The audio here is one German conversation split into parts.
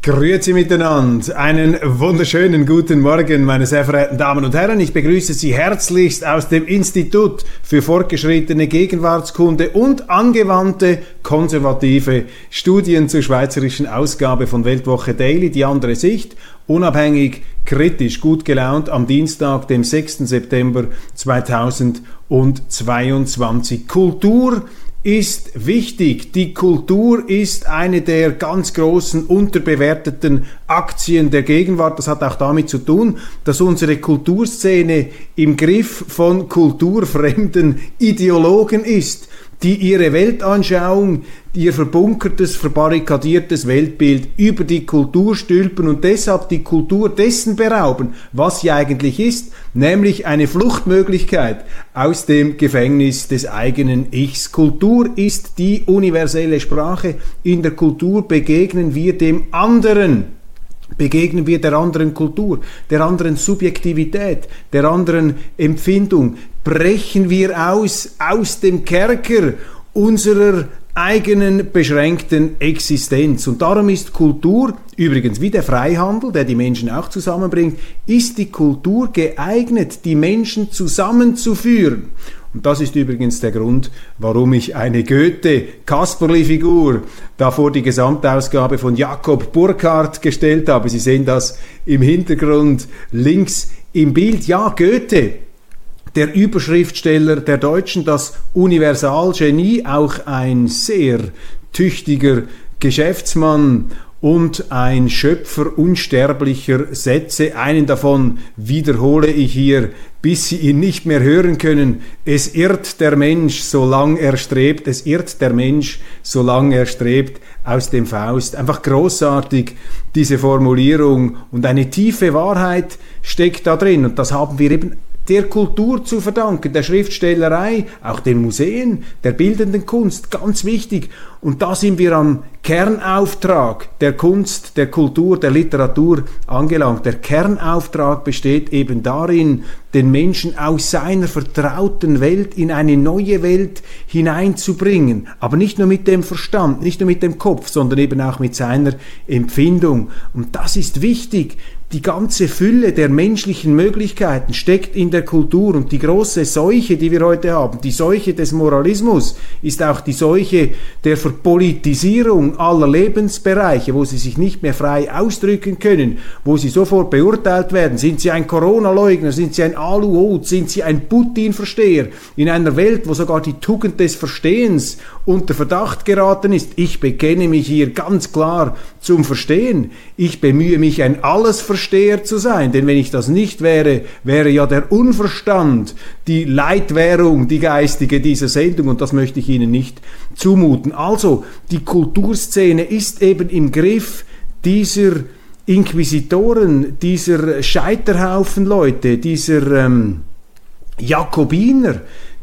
Grüezi miteinander. Einen wunderschönen guten Morgen, meine sehr verehrten Damen und Herren. Ich begrüße Sie herzlichst aus dem Institut für fortgeschrittene Gegenwartskunde und angewandte konservative Studien zur schweizerischen Ausgabe von Weltwoche Daily, die andere Sicht, unabhängig, kritisch, gut gelaunt am Dienstag, dem 6. September 2022. Kultur ist wichtig. Die Kultur ist eine der ganz großen unterbewerteten Aktien der Gegenwart. Das hat auch damit zu tun, dass unsere Kulturszene im Griff von kulturfremden Ideologen ist die ihre Weltanschauung, ihr verbunkertes, verbarrikadiertes Weltbild über die Kultur stülpen und deshalb die Kultur dessen berauben, was sie eigentlich ist, nämlich eine Fluchtmöglichkeit aus dem Gefängnis des eigenen Ichs. Kultur ist die universelle Sprache. In der Kultur begegnen wir dem anderen begegnen wir der anderen Kultur, der anderen Subjektivität, der anderen Empfindung, brechen wir aus aus dem Kerker unserer eigenen beschränkten Existenz. Und darum ist Kultur, übrigens wie der Freihandel, der die Menschen auch zusammenbringt, ist die Kultur geeignet, die Menschen zusammenzuführen. Und das ist übrigens der Grund, warum ich eine Goethe-Kasperli-Figur da vor die Gesamtausgabe von Jakob Burckhardt gestellt habe. Sie sehen das im Hintergrund links im Bild. Ja, Goethe, der Überschriftsteller der Deutschen, das Universalgenie, auch ein sehr tüchtiger Geschäftsmann und ein Schöpfer unsterblicher Sätze. Einen davon wiederhole ich hier, bis Sie ihn nicht mehr hören können. Es irrt der Mensch, solange er strebt. Es irrt der Mensch, solange er strebt. Aus dem Faust. Einfach großartig, diese Formulierung. Und eine tiefe Wahrheit steckt da drin. Und das haben wir eben der Kultur zu verdanken, der Schriftstellerei, auch den Museen, der bildenden Kunst, ganz wichtig. Und da sind wir am Kernauftrag der Kunst, der Kultur, der Literatur angelangt. Der Kernauftrag besteht eben darin, den Menschen aus seiner vertrauten Welt in eine neue Welt hineinzubringen. Aber nicht nur mit dem Verstand, nicht nur mit dem Kopf, sondern eben auch mit seiner Empfindung. Und das ist wichtig. Die ganze Fülle der menschlichen Möglichkeiten steckt in der Kultur und die große Seuche, die wir heute haben, die Seuche des Moralismus, ist auch die Seuche der Verpolitisierung aller Lebensbereiche, wo sie sich nicht mehr frei ausdrücken können, wo sie sofort beurteilt werden. Sind sie ein Corona-Leugner? Sind sie ein Aluhut? Sind sie ein Putin-Versteher? In einer Welt, wo sogar die Tugend des Verstehens unter Verdacht geraten ist. Ich bekenne mich hier ganz klar zum Verstehen. Ich bemühe mich, ein Allesversteher zu sein, denn wenn ich das nicht wäre, wäre ja der Unverstand die Leitwährung, die geistige dieser Sendung und das möchte ich Ihnen nicht zumuten. Also, die Kulturszene ist eben im Griff dieser Inquisitoren, dieser Scheiterhaufenleute, dieser ähm, Jakobiner,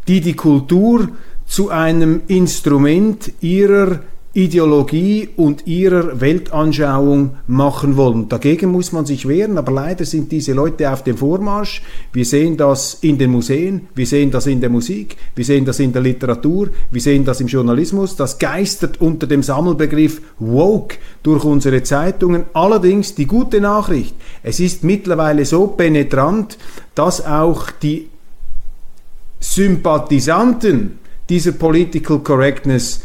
die die Kultur zu einem Instrument ihrer Ideologie und ihrer Weltanschauung machen wollen. Dagegen muss man sich wehren, aber leider sind diese Leute auf dem Vormarsch. Wir sehen das in den Museen, wir sehen das in der Musik, wir sehen das in der Literatur, wir sehen das im Journalismus. Das geistert unter dem Sammelbegriff woke durch unsere Zeitungen. Allerdings die gute Nachricht, es ist mittlerweile so penetrant, dass auch die Sympathisanten dieser Political Correctness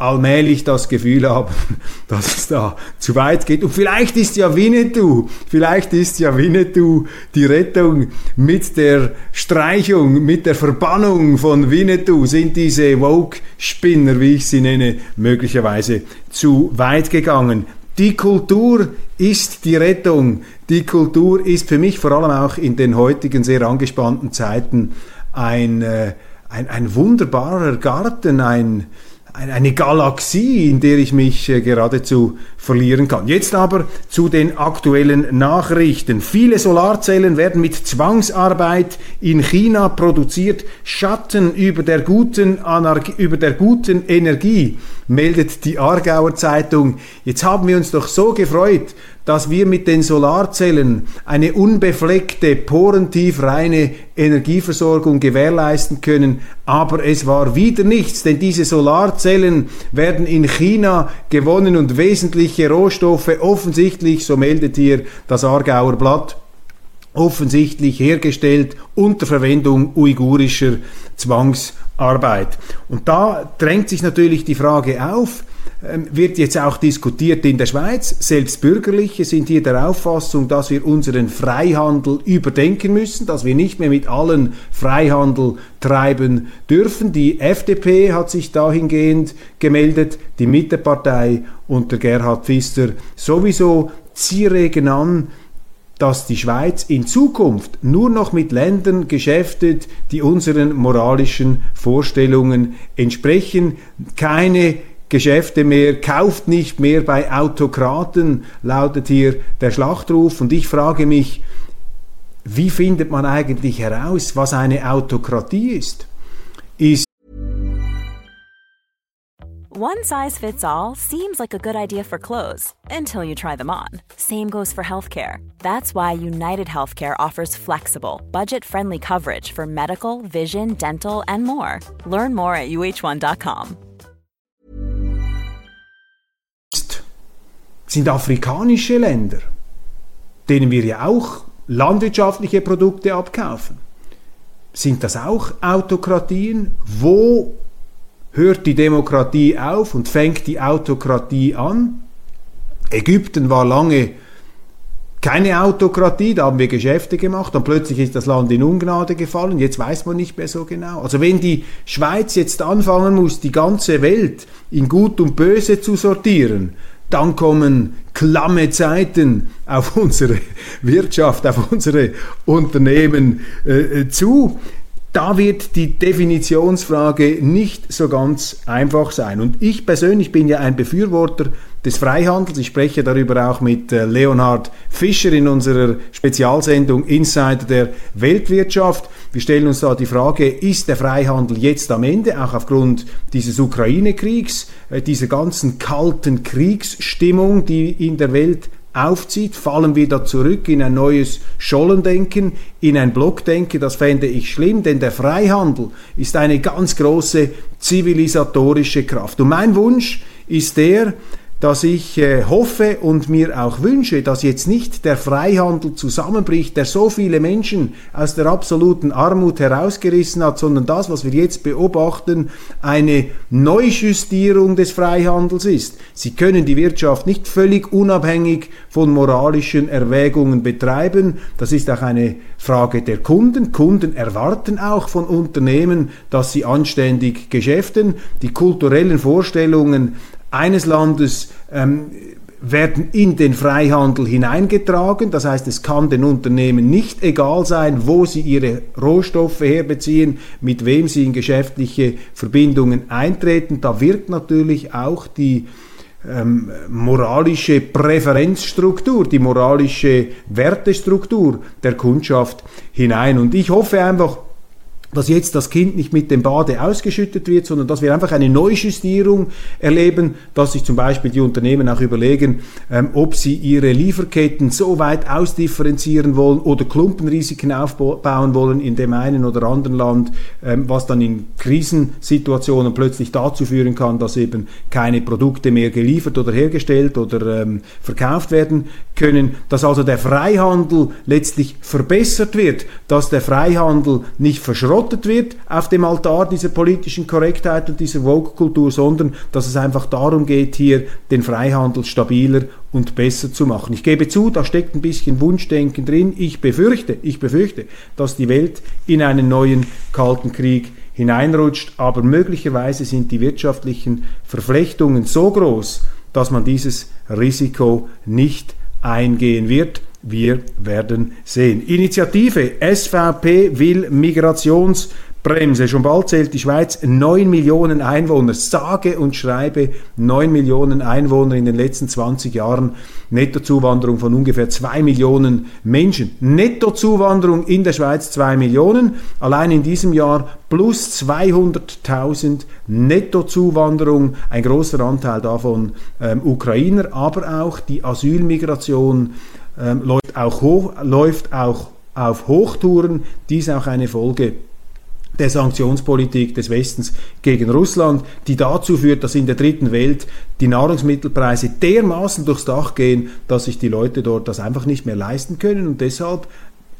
allmählich das Gefühl haben, dass es da zu weit geht. Und vielleicht ist ja Winnetou, vielleicht ist ja Winnetou die Rettung mit der Streichung, mit der Verbannung von Winnetou sind diese Woke-Spinner, wie ich sie nenne, möglicherweise zu weit gegangen. Die Kultur ist die Rettung. Die Kultur ist für mich vor allem auch in den heutigen sehr angespannten Zeiten ein, äh, ein, ein wunderbarer Garten, ein, eine Galaxie, in der ich mich äh, geradezu verlieren kann. Jetzt aber zu den aktuellen Nachrichten. Viele Solarzellen werden mit Zwangsarbeit in China produziert. Schatten über der guten, über der guten Energie, meldet die Aargauer Zeitung. Jetzt haben wir uns doch so gefreut, dass wir mit den Solarzellen eine unbefleckte, porentief reine Energieversorgung gewährleisten können. Aber es war wieder nichts, denn diese Solarzellen werden in China gewonnen und wesentliche Rohstoffe offensichtlich, so meldet hier das Aargauer Blatt, offensichtlich hergestellt unter Verwendung uigurischer Zwangsarbeit. Und da drängt sich natürlich die Frage auf, wird jetzt auch diskutiert in der Schweiz. Selbst Bürgerliche sind hier der Auffassung, dass wir unseren Freihandel überdenken müssen, dass wir nicht mehr mit allen Freihandel treiben dürfen. Die FDP hat sich dahingehend gemeldet, die Mittepartei unter Gerhard Pfister sowieso. Sie regen an, dass die Schweiz in Zukunft nur noch mit Ländern geschäftet, die unseren moralischen Vorstellungen entsprechen. Keine Geschäfte mehr, kauft nicht mehr bei Autokraten, lautet hier der Schlachtruf. Und ich frage mich, wie findet man eigentlich heraus, was eine Autokratie ist? Ist One size fits all seems like a good idea for clothes until you try them on. Same goes for healthcare. That's why United Healthcare offers flexible, budget friendly coverage for medical, vision, dental, and more. Learn more at uh1.com. sind afrikanische Länder, denen wir ja auch landwirtschaftliche Produkte abkaufen. Sind das auch Autokratien? Wo hört die Demokratie auf und fängt die Autokratie an? Ägypten war lange keine Autokratie, da haben wir Geschäfte gemacht, dann plötzlich ist das Land in Ungnade gefallen, jetzt weiß man nicht mehr so genau. Also wenn die Schweiz jetzt anfangen muss, die ganze Welt in Gut und Böse zu sortieren, dann kommen klamme Zeiten auf unsere Wirtschaft, auf unsere Unternehmen äh, zu da wird die Definitionsfrage nicht so ganz einfach sein. Und ich persönlich bin ja ein Befürworter des Freihandels. Ich spreche darüber auch mit äh, Leonhard Fischer in unserer Spezialsendung Insider der Weltwirtschaft. Wir stellen uns da die Frage, ist der Freihandel jetzt am Ende, auch aufgrund dieses Ukraine-Kriegs, äh, dieser ganzen kalten Kriegsstimmung, die in der Welt aufzieht, fallen wir da zurück in ein neues Schollendenken, in ein Blockdenken. Das fände ich schlimm, denn der Freihandel ist eine ganz große zivilisatorische Kraft. Und mein Wunsch ist der, dass ich äh, hoffe und mir auch wünsche, dass jetzt nicht der Freihandel zusammenbricht, der so viele Menschen aus der absoluten Armut herausgerissen hat, sondern das, was wir jetzt beobachten, eine Neujustierung des Freihandels ist. Sie können die Wirtschaft nicht völlig unabhängig von moralischen Erwägungen betreiben. Das ist auch eine Frage der Kunden. Kunden erwarten auch von Unternehmen, dass sie anständig geschäften. Die kulturellen Vorstellungen eines Landes ähm, werden in den Freihandel hineingetragen. Das heißt, es kann den Unternehmen nicht egal sein, wo sie ihre Rohstoffe herbeziehen, mit wem sie in geschäftliche Verbindungen eintreten. Da wirkt natürlich auch die ähm, moralische Präferenzstruktur, die moralische Wertestruktur der Kundschaft hinein. Und ich hoffe einfach, dass jetzt das Kind nicht mit dem Bade ausgeschüttet wird, sondern dass wir einfach eine Neujustierung erleben, dass sich zum Beispiel die Unternehmen auch überlegen, ähm, ob sie ihre Lieferketten so weit ausdifferenzieren wollen oder Klumpenrisiken aufbauen wollen in dem einen oder anderen Land, ähm, was dann in Krisensituationen plötzlich dazu führen kann, dass eben keine Produkte mehr geliefert oder hergestellt oder ähm, verkauft werden können, dass also der Freihandel letztlich verbessert wird, dass der Freihandel nicht verschrottet wird auf dem Altar dieser politischen Korrektheit und dieser Vogue-Kultur, sondern dass es einfach darum geht, hier den Freihandel stabiler und besser zu machen. Ich gebe zu, da steckt ein bisschen Wunschdenken drin. Ich befürchte, ich befürchte, dass die Welt in einen neuen Kalten Krieg hineinrutscht, aber möglicherweise sind die wirtschaftlichen Verflechtungen so groß, dass man dieses Risiko nicht eingehen wird. Wir werden sehen. Initiative SVP will Migrations Bremse. Schon bald zählt die Schweiz 9 Millionen Einwohner, sage und schreibe 9 Millionen Einwohner in den letzten 20 Jahren. Nettozuwanderung von ungefähr 2 Millionen Menschen. Nettozuwanderung in der Schweiz 2 Millionen. Allein in diesem Jahr plus 200.000 Nettozuwanderung. Ein großer Anteil davon ähm, Ukrainer, aber auch die Asylmigration ähm, läuft, auch hoch, läuft auch auf Hochtouren. Dies auch eine Folge der Sanktionspolitik des Westens gegen Russland, die dazu führt, dass in der dritten Welt die Nahrungsmittelpreise dermaßen durchs Dach gehen, dass sich die Leute dort das einfach nicht mehr leisten können. Und deshalb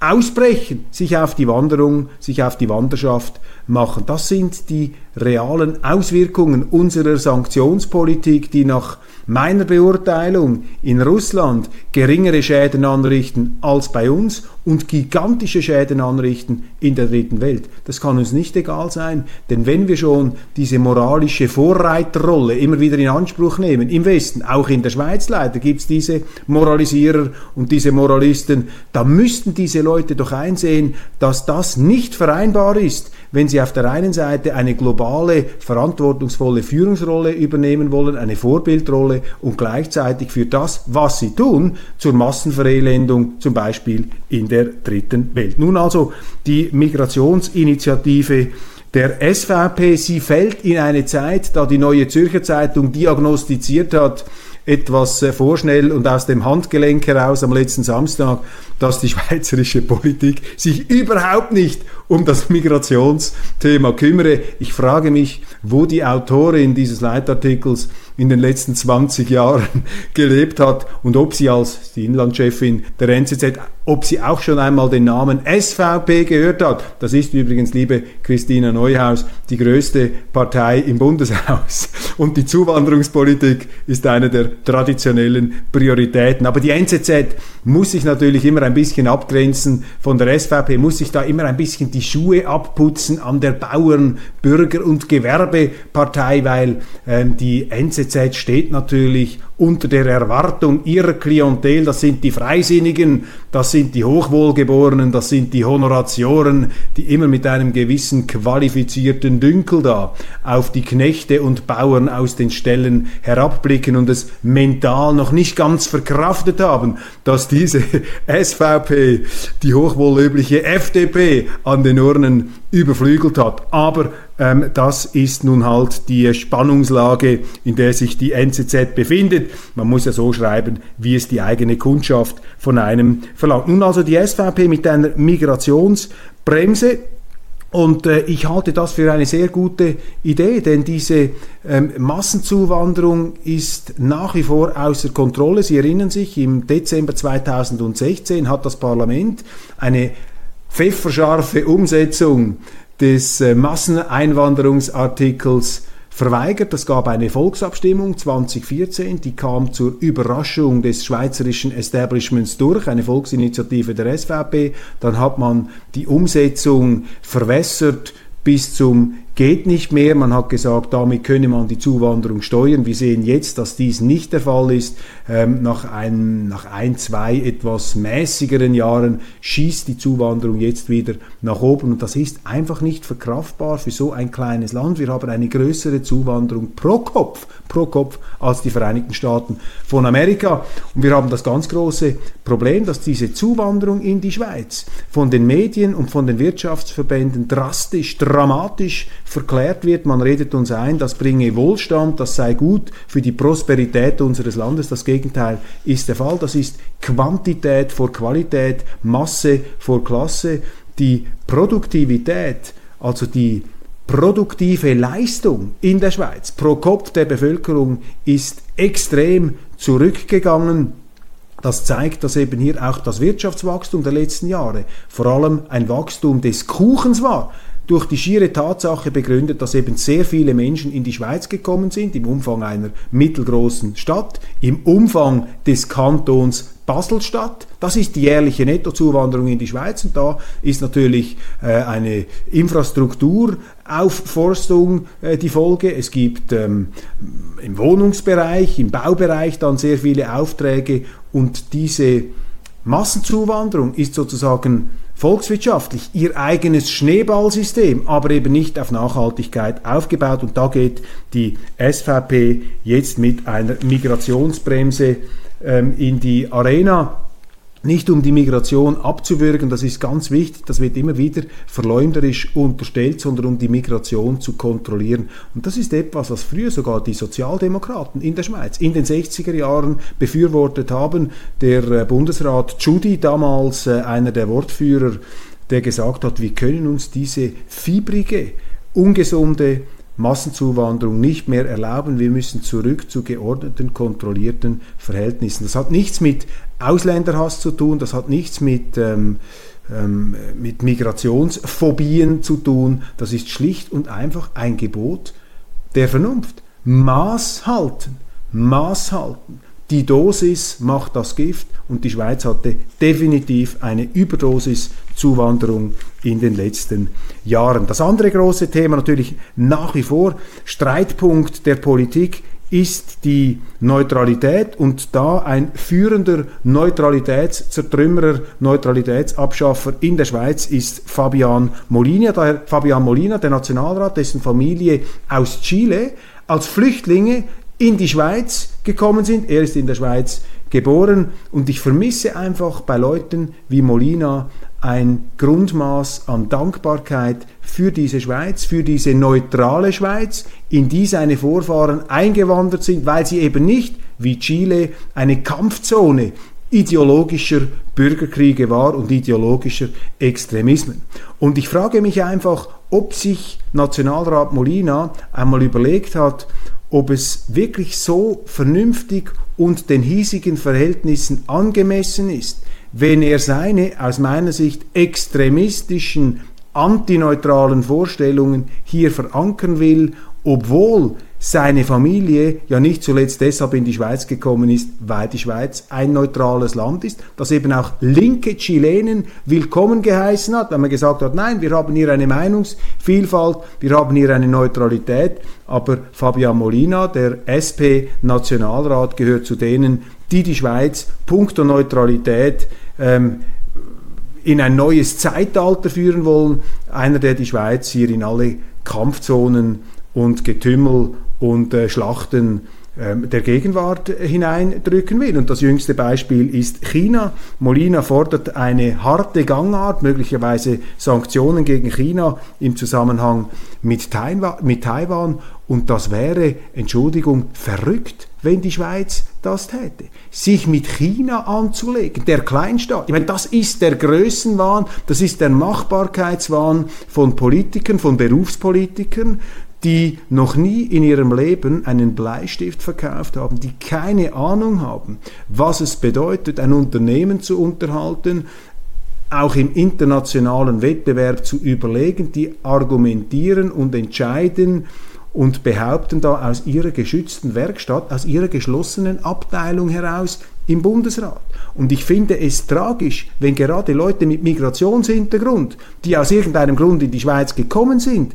ausbrechen, sich auf die Wanderung, sich auf die Wanderschaft machen. Das sind die realen Auswirkungen unserer Sanktionspolitik, die nach meiner Beurteilung in Russland geringere Schäden anrichten als bei uns und gigantische Schäden anrichten in der dritten Welt. Das kann uns nicht egal sein, denn wenn wir schon diese moralische Vorreiterrolle immer wieder in Anspruch nehmen, im Westen, auch in der Schweiz leider gibt es diese Moralisierer und diese Moralisten, da müssten diese Leute doch einsehen, dass das nicht vereinbar ist wenn sie auf der einen Seite eine globale, verantwortungsvolle Führungsrolle übernehmen wollen, eine Vorbildrolle und gleichzeitig für das, was sie tun, zur Massenverelendung zum Beispiel in der dritten Welt. Nun also die Migrationsinitiative der SVP, sie fällt in eine Zeit, da die neue Zürcher Zeitung diagnostiziert hat, etwas äh, vorschnell und aus dem Handgelenk heraus am letzten Samstag, dass die schweizerische Politik sich überhaupt nicht um das Migrationsthema kümmere. Ich frage mich, wo die Autorin dieses Leitartikels in den letzten 20 Jahren gelebt hat und ob sie als die Inlandchefin der NZZ, ob sie auch schon einmal den Namen SVP gehört hat. Das ist übrigens, liebe Christina Neuhaus, die größte Partei im Bundeshaus. Und die Zuwanderungspolitik ist eine der traditionellen Prioritäten. Aber die NZZ muss sich natürlich immer ein bisschen abgrenzen von der SVP, muss sich da immer ein bisschen die Schuhe abputzen an der Bauern, Bürger und Gewerbepartei, weil ähm, die NZZ steht natürlich unter der Erwartung ihrer Klientel, das sind die Freisinnigen, das sind die Hochwohlgeborenen, das sind die Honoratioren, die immer mit einem gewissen qualifizierten Dünkel da auf die Knechte und Bauern aus den Ställen herabblicken und es mental noch nicht ganz verkraftet haben, dass diese SVP die hochwohllöbliche FDP an den Urnen überflügelt hat. Aber ähm, das ist nun halt die Spannungslage, in der sich die NZZ befindet. Man muss ja so schreiben, wie es die eigene Kundschaft von einem verlangt. Nun also die SVP mit einer Migrationsbremse. Und äh, ich halte das für eine sehr gute Idee, denn diese ähm, Massenzuwanderung ist nach wie vor außer Kontrolle. Sie erinnern sich, im Dezember 2016 hat das Parlament eine pfefferscharfe Umsetzung des äh, Masseneinwanderungsartikels verweigert. Es gab eine Volksabstimmung 2014, die kam zur Überraschung des schweizerischen Establishments durch, eine Volksinitiative der SVP. Dann hat man die Umsetzung verwässert bis zum geht nicht mehr. Man hat gesagt, damit könne man die Zuwanderung steuern. Wir sehen jetzt, dass dies nicht der Fall ist. Ähm, nach, ein, nach ein, zwei etwas mäßigeren Jahren schießt die Zuwanderung jetzt wieder nach oben. Und das ist einfach nicht verkraftbar für so ein kleines Land. Wir haben eine größere Zuwanderung pro Kopf, pro Kopf als die Vereinigten Staaten von Amerika. Und wir haben das ganz große Problem, dass diese Zuwanderung in die Schweiz von den Medien und von den Wirtschaftsverbänden drastisch, dramatisch verklärt wird. Man redet uns ein, das bringe Wohlstand, das sei gut für die Prosperität unseres Landes. Das Gegenteil ist der Fall. Das ist Quantität vor Qualität, Masse vor Klasse. Die Produktivität, also die produktive Leistung in der Schweiz pro Kopf der Bevölkerung ist extrem zurückgegangen. Das zeigt, dass eben hier auch das Wirtschaftswachstum der letzten Jahre vor allem ein Wachstum des Kuchens war durch die schiere Tatsache begründet, dass eben sehr viele Menschen in die Schweiz gekommen sind, im Umfang einer mittelgroßen Stadt, im Umfang des Kantons Baselstadt. Das ist die jährliche Nettozuwanderung in die Schweiz und da ist natürlich äh, eine Infrastrukturaufforstung äh, die Folge. Es gibt ähm, im Wohnungsbereich, im Baubereich dann sehr viele Aufträge und diese Massenzuwanderung ist sozusagen volkswirtschaftlich ihr eigenes Schneeballsystem, aber eben nicht auf Nachhaltigkeit aufgebaut. Und da geht die SVP jetzt mit einer Migrationsbremse ähm, in die Arena nicht um die Migration abzuwürgen, das ist ganz wichtig, das wird immer wieder verleumderisch unterstellt, sondern um die Migration zu kontrollieren. Und das ist etwas, was früher sogar die Sozialdemokraten in der Schweiz in den 60er Jahren befürwortet haben. Der äh, Bundesrat Judy, damals äh, einer der Wortführer, der gesagt hat, wir können uns diese fiebrige, ungesunde Massenzuwanderung nicht mehr erlauben. Wir müssen zurück zu geordneten, kontrollierten Verhältnissen. Das hat nichts mit Ausländerhass zu tun, das hat nichts mit, ähm, ähm, mit Migrationsphobien zu tun. Das ist schlicht und einfach ein Gebot der Vernunft. Maß halten, Maß halten. Die Dosis macht das Gift und die Schweiz hatte definitiv eine Überdosis Zuwanderung in den letzten Jahren. Das andere große Thema natürlich nach wie vor Streitpunkt der Politik ist die Neutralität und da ein führender Neutralitätszertrümmerer, Neutralitätsabschaffer in der Schweiz ist Fabian Molina. Daher Fabian Molina, der Nationalrat, dessen Familie aus Chile als Flüchtlinge in die Schweiz gekommen sind. Er ist in der Schweiz geboren und ich vermisse einfach bei Leuten wie Molina ein Grundmaß an Dankbarkeit für diese Schweiz, für diese neutrale Schweiz, in die seine Vorfahren eingewandert sind, weil sie eben nicht, wie Chile, eine Kampfzone ideologischer Bürgerkriege war und ideologischer Extremismen. Und ich frage mich einfach, ob sich Nationalrat Molina einmal überlegt hat, ob es wirklich so vernünftig und den hiesigen Verhältnissen angemessen ist, wenn er seine aus meiner Sicht extremistischen, antineutralen Vorstellungen hier verankern will, obwohl seine Familie ja nicht zuletzt deshalb in die Schweiz gekommen ist, weil die Schweiz ein neutrales Land ist, das eben auch linke Chilenen willkommen geheißen hat, weil man gesagt hat, nein, wir haben hier eine Meinungsvielfalt, wir haben hier eine Neutralität, aber Fabian Molina, der SP-Nationalrat, gehört zu denen, die die Schweiz punkto Neutralität ähm, in ein neues Zeitalter führen wollen. Einer, der die Schweiz hier in alle Kampfzonen und Getümmel und äh, Schlachten ähm, der Gegenwart hineindrücken will. Und das jüngste Beispiel ist China. Molina fordert eine harte Gangart, möglicherweise Sanktionen gegen China im Zusammenhang mit Taiwan. Und das wäre, Entschuldigung, verrückt, wenn die Schweiz das täte. Sich mit China anzulegen, der Kleinstaat. Ich meine, das ist der Größenwahn, das ist der Machbarkeitswahn von Politikern, von Berufspolitikern, die noch nie in ihrem Leben einen Bleistift verkauft haben, die keine Ahnung haben, was es bedeutet, ein Unternehmen zu unterhalten, auch im internationalen Wettbewerb zu überlegen, die argumentieren und entscheiden und behaupten da aus ihrer geschützten Werkstatt, aus ihrer geschlossenen Abteilung heraus im Bundesrat. Und ich finde es tragisch, wenn gerade Leute mit Migrationshintergrund, die aus irgendeinem Grund in die Schweiz gekommen sind,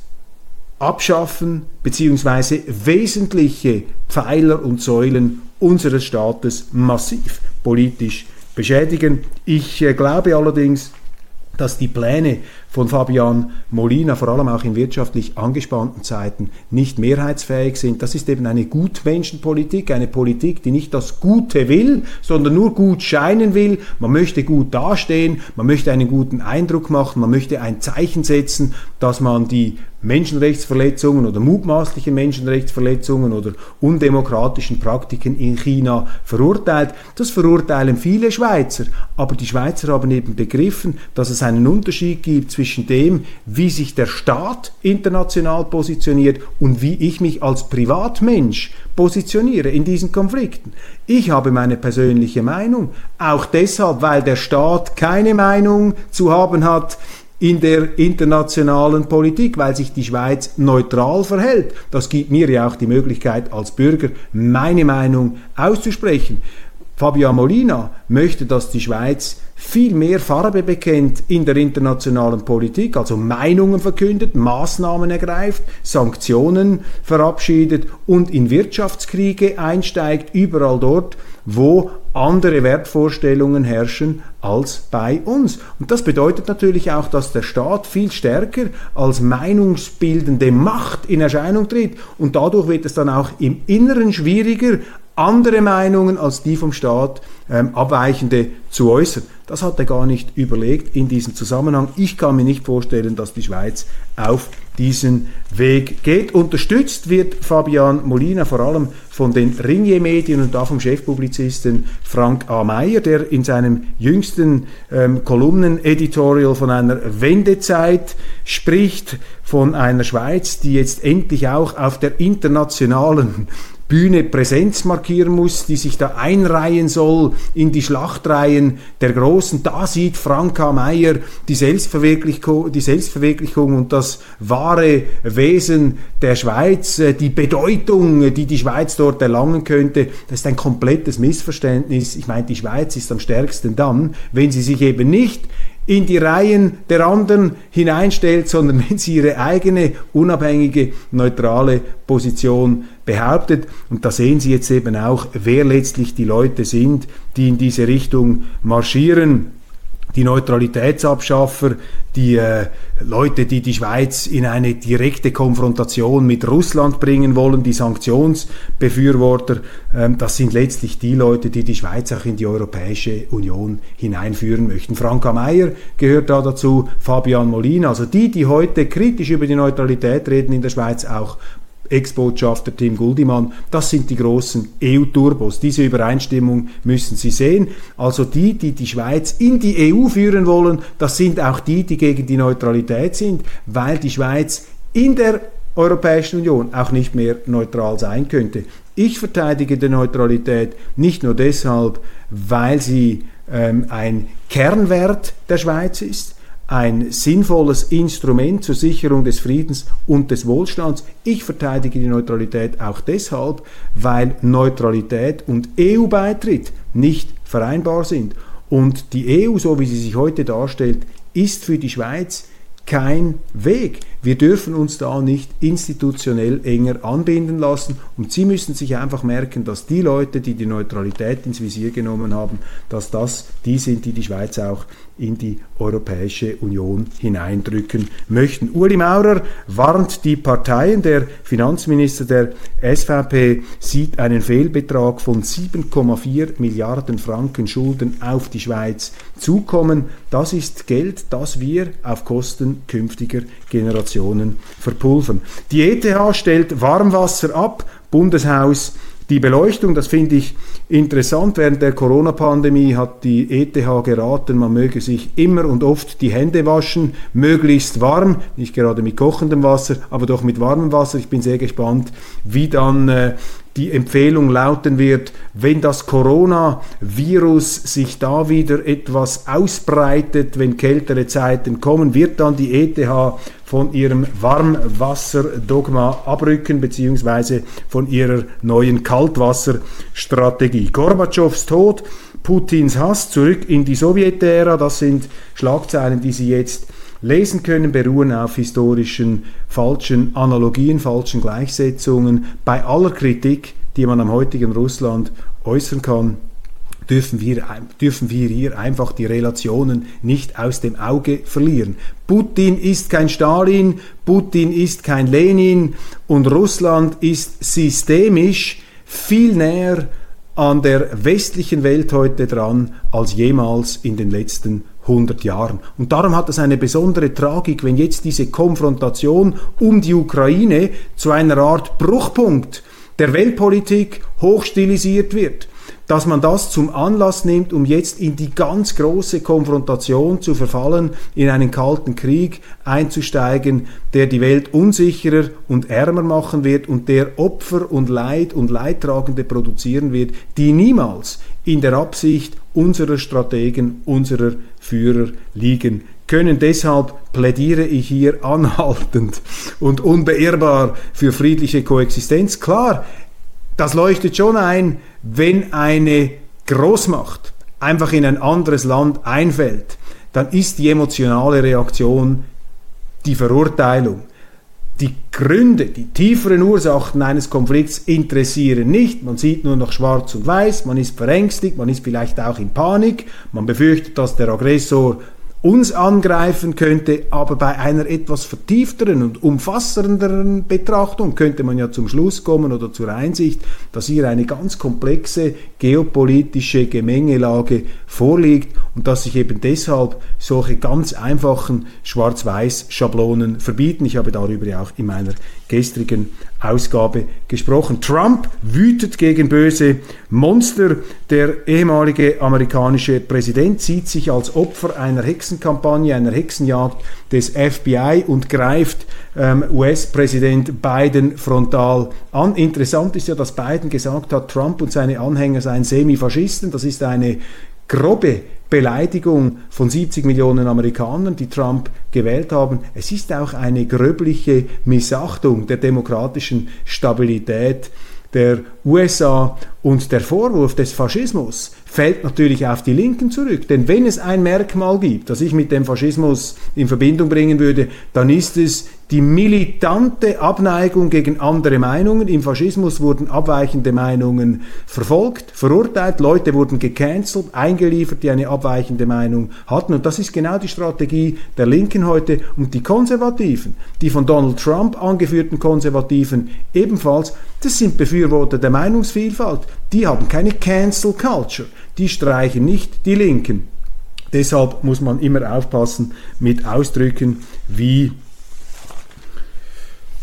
abschaffen beziehungsweise wesentliche Pfeiler und Säulen unseres Staates massiv politisch beschädigen. Ich äh, glaube allerdings, dass die Pläne von Fabian Molina, vor allem auch in wirtschaftlich angespannten Zeiten, nicht mehrheitsfähig sind. Das ist eben eine Gutmenschenpolitik, eine Politik, die nicht das Gute will, sondern nur gut scheinen will. Man möchte gut dastehen, man möchte einen guten Eindruck machen, man möchte ein Zeichen setzen, dass man die Menschenrechtsverletzungen oder mutmaßliche Menschenrechtsverletzungen oder undemokratischen Praktiken in China verurteilt. Das verurteilen viele Schweizer, aber die Schweizer haben eben begriffen, dass es einen Unterschied gibt zwischen dem, wie sich der Staat international positioniert und wie ich mich als Privatmensch positioniere in diesen Konflikten. Ich habe meine persönliche Meinung, auch deshalb, weil der Staat keine Meinung zu haben hat, in der internationalen Politik, weil sich die Schweiz neutral verhält. Das gibt mir ja auch die Möglichkeit als Bürger meine Meinung auszusprechen. Fabio Molina möchte, dass die Schweiz viel mehr Farbe bekennt in der internationalen Politik, also Meinungen verkündet, Maßnahmen ergreift, Sanktionen verabschiedet und in Wirtschaftskriege einsteigt, überall dort, wo andere Wertvorstellungen herrschen als bei uns. Und das bedeutet natürlich auch, dass der Staat viel stärker als meinungsbildende Macht in Erscheinung tritt und dadurch wird es dann auch im Inneren schwieriger, andere Meinungen als die vom Staat ähm, abweichende zu äußern. Das hat er gar nicht überlegt in diesem Zusammenhang. Ich kann mir nicht vorstellen, dass die Schweiz auf diesen Weg geht. Unterstützt wird Fabian Molina vor allem von den Ringier-Medien und da vom Chefpublizisten Frank A. Meyer, der in seinem jüngsten ähm, Kolumnen-Editorial von einer Wendezeit spricht, von einer Schweiz, die jetzt endlich auch auf der internationalen Bühne Präsenz markieren muss, die sich da einreihen soll in die Schlachtreihen der Großen. Da sieht Franka Meyer die Selbstverwirklichung, die Selbstverwirklichung und das wahre Wesen der Schweiz, äh, die Bedeutung, die die Schweiz dort erlangen könnte. Das ist ein komplettes Missverständnis. Ich meine, die Schweiz ist am stärksten dann, wenn sie sich eben nicht in die Reihen der anderen hineinstellt, sondern wenn sie ihre eigene unabhängige, neutrale Position behauptet. Und da sehen Sie jetzt eben auch, wer letztlich die Leute sind, die in diese Richtung marschieren die Neutralitätsabschaffer, die äh, Leute, die die Schweiz in eine direkte Konfrontation mit Russland bringen wollen, die Sanktionsbefürworter, ähm, das sind letztlich die Leute, die die Schweiz auch in die Europäische Union hineinführen möchten. Franka Mayer gehört da dazu, Fabian Molina, also die, die heute kritisch über die Neutralität reden in der Schweiz, auch Ex-Botschafter Tim Guldimann, das sind die großen EU-Turbos. Diese Übereinstimmung müssen Sie sehen. Also die, die die Schweiz in die EU führen wollen, das sind auch die, die gegen die Neutralität sind, weil die Schweiz in der Europäischen Union auch nicht mehr neutral sein könnte. Ich verteidige die Neutralität nicht nur deshalb, weil sie ähm, ein Kernwert der Schweiz ist, ein sinnvolles Instrument zur Sicherung des Friedens und des Wohlstands. Ich verteidige die Neutralität auch deshalb, weil Neutralität und EU-Beitritt nicht vereinbar sind. Und die EU, so wie sie sich heute darstellt, ist für die Schweiz kein Weg. Wir dürfen uns da nicht institutionell enger anbinden lassen und Sie müssen sich einfach merken, dass die Leute, die die Neutralität ins Visier genommen haben, dass das die sind, die die Schweiz auch in die Europäische Union hineindrücken möchten. Uli Maurer warnt die Parteien. Der Finanzminister der SVP sieht einen Fehlbetrag von 7,4 Milliarden Franken Schulden auf die Schweiz zukommen. Das ist Geld, das wir auf Kosten künftiger Generationen verpulvern. Die ETH stellt Warmwasser ab. Bundeshaus die Beleuchtung, das finde ich interessant. Während der Corona-Pandemie hat die ETH geraten, man möge sich immer und oft die Hände waschen, möglichst warm, nicht gerade mit kochendem Wasser, aber doch mit warmem Wasser. Ich bin sehr gespannt, wie dann äh, die Empfehlung lauten wird, wenn das Coronavirus sich da wieder etwas ausbreitet, wenn kältere Zeiten kommen, wird dann die ETH von ihrem Warmwasserdogma abrücken, beziehungsweise von ihrer neuen Kaltwasserstrategie. Gorbatschows Tod, Putins Hass, zurück in die Sowjetära, das sind Schlagzeilen, die Sie jetzt lesen können, beruhen auf historischen falschen Analogien, falschen Gleichsetzungen. Bei aller Kritik, die man am heutigen Russland äußern kann, dürfen wir, dürfen wir hier einfach die Relationen nicht aus dem Auge verlieren. Putin ist kein Stalin, Putin ist kein Lenin und Russland ist systemisch viel näher an der westlichen Welt heute dran als jemals in den letzten 100 Jahren. Und darum hat es eine besondere Tragik, wenn jetzt diese Konfrontation um die Ukraine zu einer Art Bruchpunkt der Weltpolitik hochstilisiert wird dass man das zum Anlass nimmt, um jetzt in die ganz große Konfrontation zu verfallen, in einen kalten Krieg einzusteigen, der die Welt unsicherer und ärmer machen wird und der Opfer und Leid und Leidtragende produzieren wird, die niemals in der Absicht unserer Strategen, unserer Führer liegen können. Deshalb plädiere ich hier anhaltend und unbeirrbar für friedliche Koexistenz. Klar, das leuchtet schon ein, wenn eine Großmacht einfach in ein anderes Land einfällt, dann ist die emotionale Reaktion die Verurteilung. Die Gründe, die tieferen Ursachen eines Konflikts interessieren nicht. Man sieht nur noch schwarz und weiß, man ist verängstigt, man ist vielleicht auch in Panik, man befürchtet, dass der Aggressor uns angreifen könnte, aber bei einer etwas vertiefteren und umfassenderen Betrachtung könnte man ja zum Schluss kommen oder zur Einsicht, dass hier eine ganz komplexe geopolitische Gemengelage vorliegt und dass sich eben deshalb solche ganz einfachen Schwarz-Weiß-Schablonen verbieten. Ich habe darüber ja auch in meiner gestrigen Ausgabe gesprochen. Trump wütet gegen böse Monster. Der ehemalige amerikanische Präsident sieht sich als Opfer einer Hexenkampagne, einer Hexenjagd des FBI und greift ähm, US-Präsident Biden frontal an. Interessant ist ja, dass Biden gesagt hat, Trump und seine Anhänger seien Semifaschisten. Das ist eine grobe Beleidigung von 70 Millionen Amerikanern, die Trump gewählt haben. Es ist auch eine gröbliche Missachtung der demokratischen Stabilität der USA und der Vorwurf des Faschismus fällt natürlich auf die Linken zurück. Denn wenn es ein Merkmal gibt, das ich mit dem Faschismus in Verbindung bringen würde, dann ist es die militante Abneigung gegen andere Meinungen. Im Faschismus wurden abweichende Meinungen verfolgt, verurteilt, Leute wurden gecancelt, eingeliefert, die eine abweichende Meinung hatten. Und das ist genau die Strategie der Linken heute. Und die Konservativen, die von Donald Trump angeführten Konservativen ebenfalls, das sind Befürworter der Meinungsvielfalt. Die haben keine Cancel Culture die streichen nicht die Linken. Deshalb muss man immer aufpassen mit Ausdrücken wie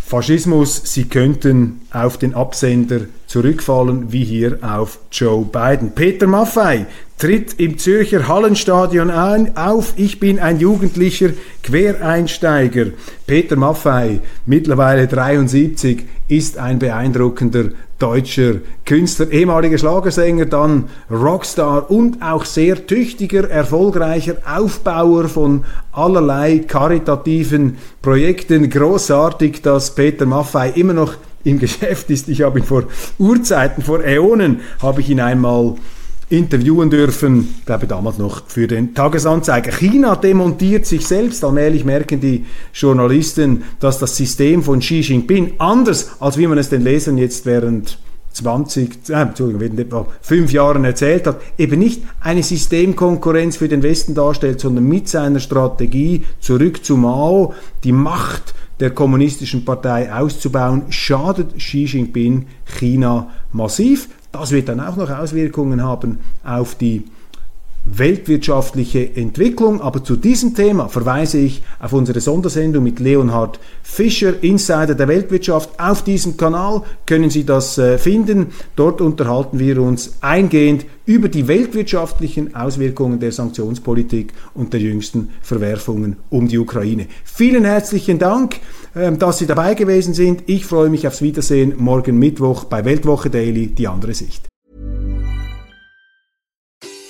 Faschismus, sie könnten auf den Absender zurückfallen, wie hier auf Joe Biden. Peter Maffei tritt im Zürcher Hallenstadion ein, auf, ich bin ein jugendlicher Quereinsteiger. Peter Maffei, mittlerweile 73, ist ein beeindruckender deutscher Künstler, ehemaliger Schlagersänger, dann Rockstar und auch sehr tüchtiger, erfolgreicher Aufbauer von allerlei karitativen Projekten. Großartig, dass Peter Maffei immer noch im Geschäft ist. Ich habe ihn vor Urzeiten, vor Äonen, habe ich ihn einmal interviewen dürfen, ich glaube damals noch für den Tagesanzeiger. China demontiert sich selbst. Allmählich merken die Journalisten, dass das System von Xi Jinping anders, als wie man es den Lesern jetzt während 20, äh, Entschuldigung, fünf Jahren erzählt hat, eben nicht eine Systemkonkurrenz für den Westen darstellt, sondern mit seiner Strategie zurück zu Mao die Macht der kommunistischen Partei auszubauen, schadet Xi Jinping China massiv. Das wird dann auch noch Auswirkungen haben auf die weltwirtschaftliche Entwicklung. Aber zu diesem Thema verweise ich auf unsere Sondersendung mit Leonhard Fischer, Insider der Weltwirtschaft. Auf diesem Kanal können Sie das äh, finden. Dort unterhalten wir uns eingehend über die weltwirtschaftlichen Auswirkungen der Sanktionspolitik und der jüngsten Verwerfungen um die Ukraine. Vielen herzlichen Dank, ähm, dass Sie dabei gewesen sind. Ich freue mich aufs Wiedersehen morgen Mittwoch bei Weltwoche Daily, die andere Sicht.